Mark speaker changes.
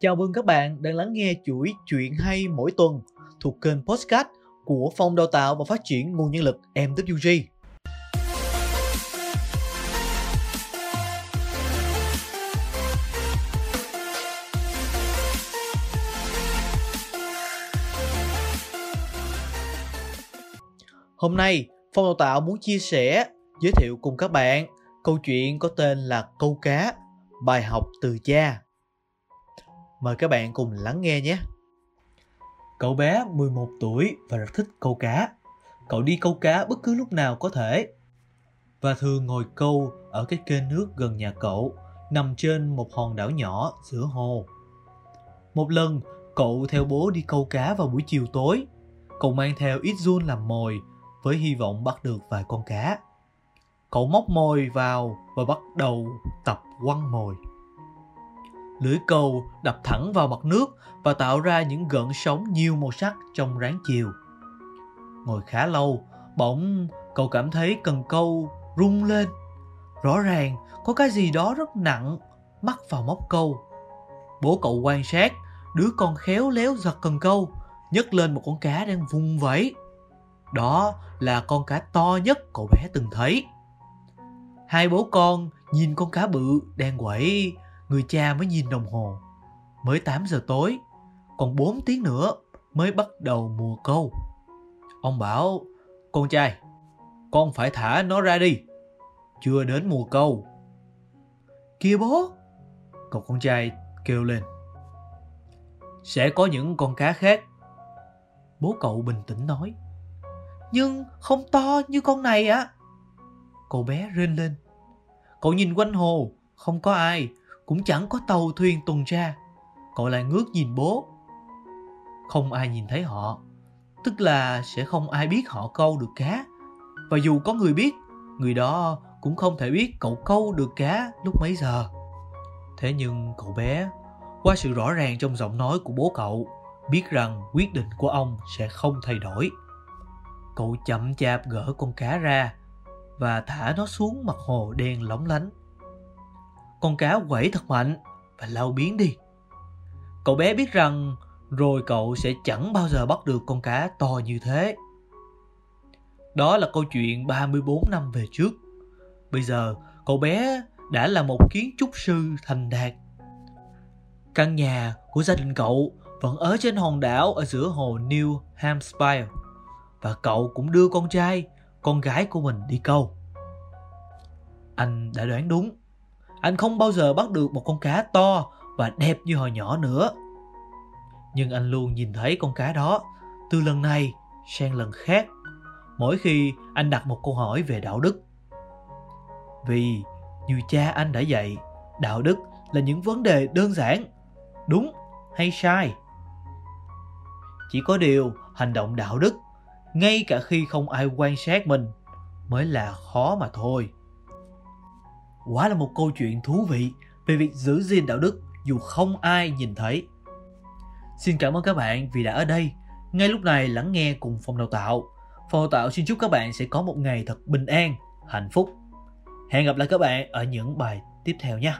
Speaker 1: Chào mừng các bạn đang lắng nghe chuỗi chuyện hay mỗi tuần thuộc kênh Postcard của Phòng Đào tạo và Phát triển Nguồn Nhân lực MWG. Hôm nay, Phòng Đào tạo muốn chia sẻ, giới thiệu cùng các bạn câu chuyện có tên là Câu cá, bài học từ cha. Mời các bạn cùng lắng nghe nhé. Cậu bé 11 tuổi và rất thích câu cá. Cậu đi câu cá bất cứ lúc nào có thể. Và thường ngồi câu ở cái kênh nước gần nhà cậu, nằm trên một hòn đảo nhỏ giữa hồ. Một lần, cậu theo bố đi câu cá vào buổi chiều tối. Cậu mang theo ít run làm mồi với hy vọng bắt được vài con cá. Cậu móc mồi vào và bắt đầu tập quăng mồi. Lưỡi câu đập thẳng vào mặt nước và tạo ra những gợn sóng nhiều màu sắc trong ráng chiều. Ngồi khá lâu, bỗng cậu cảm thấy cần câu rung lên. Rõ ràng có cái gì đó rất nặng mắc vào móc câu. Bố cậu quan sát, đứa con khéo léo giật cần câu, nhấc lên một con cá đang vùng vẫy. Đó là con cá to nhất cậu bé từng thấy. Hai bố con nhìn con cá bự đang quẩy, người cha mới nhìn đồng hồ. Mới 8 giờ tối, còn 4 tiếng nữa mới bắt đầu mùa câu. Ông bảo, con trai, con phải thả nó ra đi. Chưa đến mùa câu. Kia bố, cậu con trai kêu lên. Sẽ có những con cá khác. Bố cậu bình tĩnh nói. Nhưng không to như con này ạ. À? Cậu bé rên lên. Cậu nhìn quanh hồ, không có ai, cũng chẳng có tàu thuyền tuần tra. Cậu lại ngước nhìn bố. Không ai nhìn thấy họ, tức là sẽ không ai biết họ câu được cá. Và dù có người biết, người đó cũng không thể biết cậu câu được cá lúc mấy giờ. Thế nhưng cậu bé, qua sự rõ ràng trong giọng nói của bố cậu, biết rằng quyết định của ông sẽ không thay đổi. Cậu chậm chạp gỡ con cá ra và thả nó xuống mặt hồ đen lóng lánh. Con cá quẩy thật mạnh và lao biến đi. Cậu bé biết rằng rồi cậu sẽ chẳng bao giờ bắt được con cá to như thế. Đó là câu chuyện 34 năm về trước. Bây giờ, cậu bé đã là một kiến trúc sư thành đạt. Căn nhà của gia đình cậu vẫn ở trên hòn đảo ở giữa hồ New Hampshire và cậu cũng đưa con trai, con gái của mình đi câu. Anh đã đoán đúng. Anh không bao giờ bắt được một con cá to và đẹp như hồi nhỏ nữa. Nhưng anh luôn nhìn thấy con cá đó từ lần này sang lần khác mỗi khi anh đặt một câu hỏi về đạo đức. Vì như cha anh đã dạy, đạo đức là những vấn đề đơn giản, đúng hay sai. Chỉ có điều hành động đạo đức ngay cả khi không ai quan sát mình mới là khó mà thôi. Quả là một câu chuyện thú vị về việc giữ gìn đạo đức dù không ai nhìn thấy. Xin cảm ơn các bạn vì đã ở đây, ngay lúc này lắng nghe cùng phòng đào tạo. Phòng đào tạo xin chúc các bạn sẽ có một ngày thật bình an, hạnh phúc. Hẹn gặp lại các bạn ở những bài tiếp theo nhé.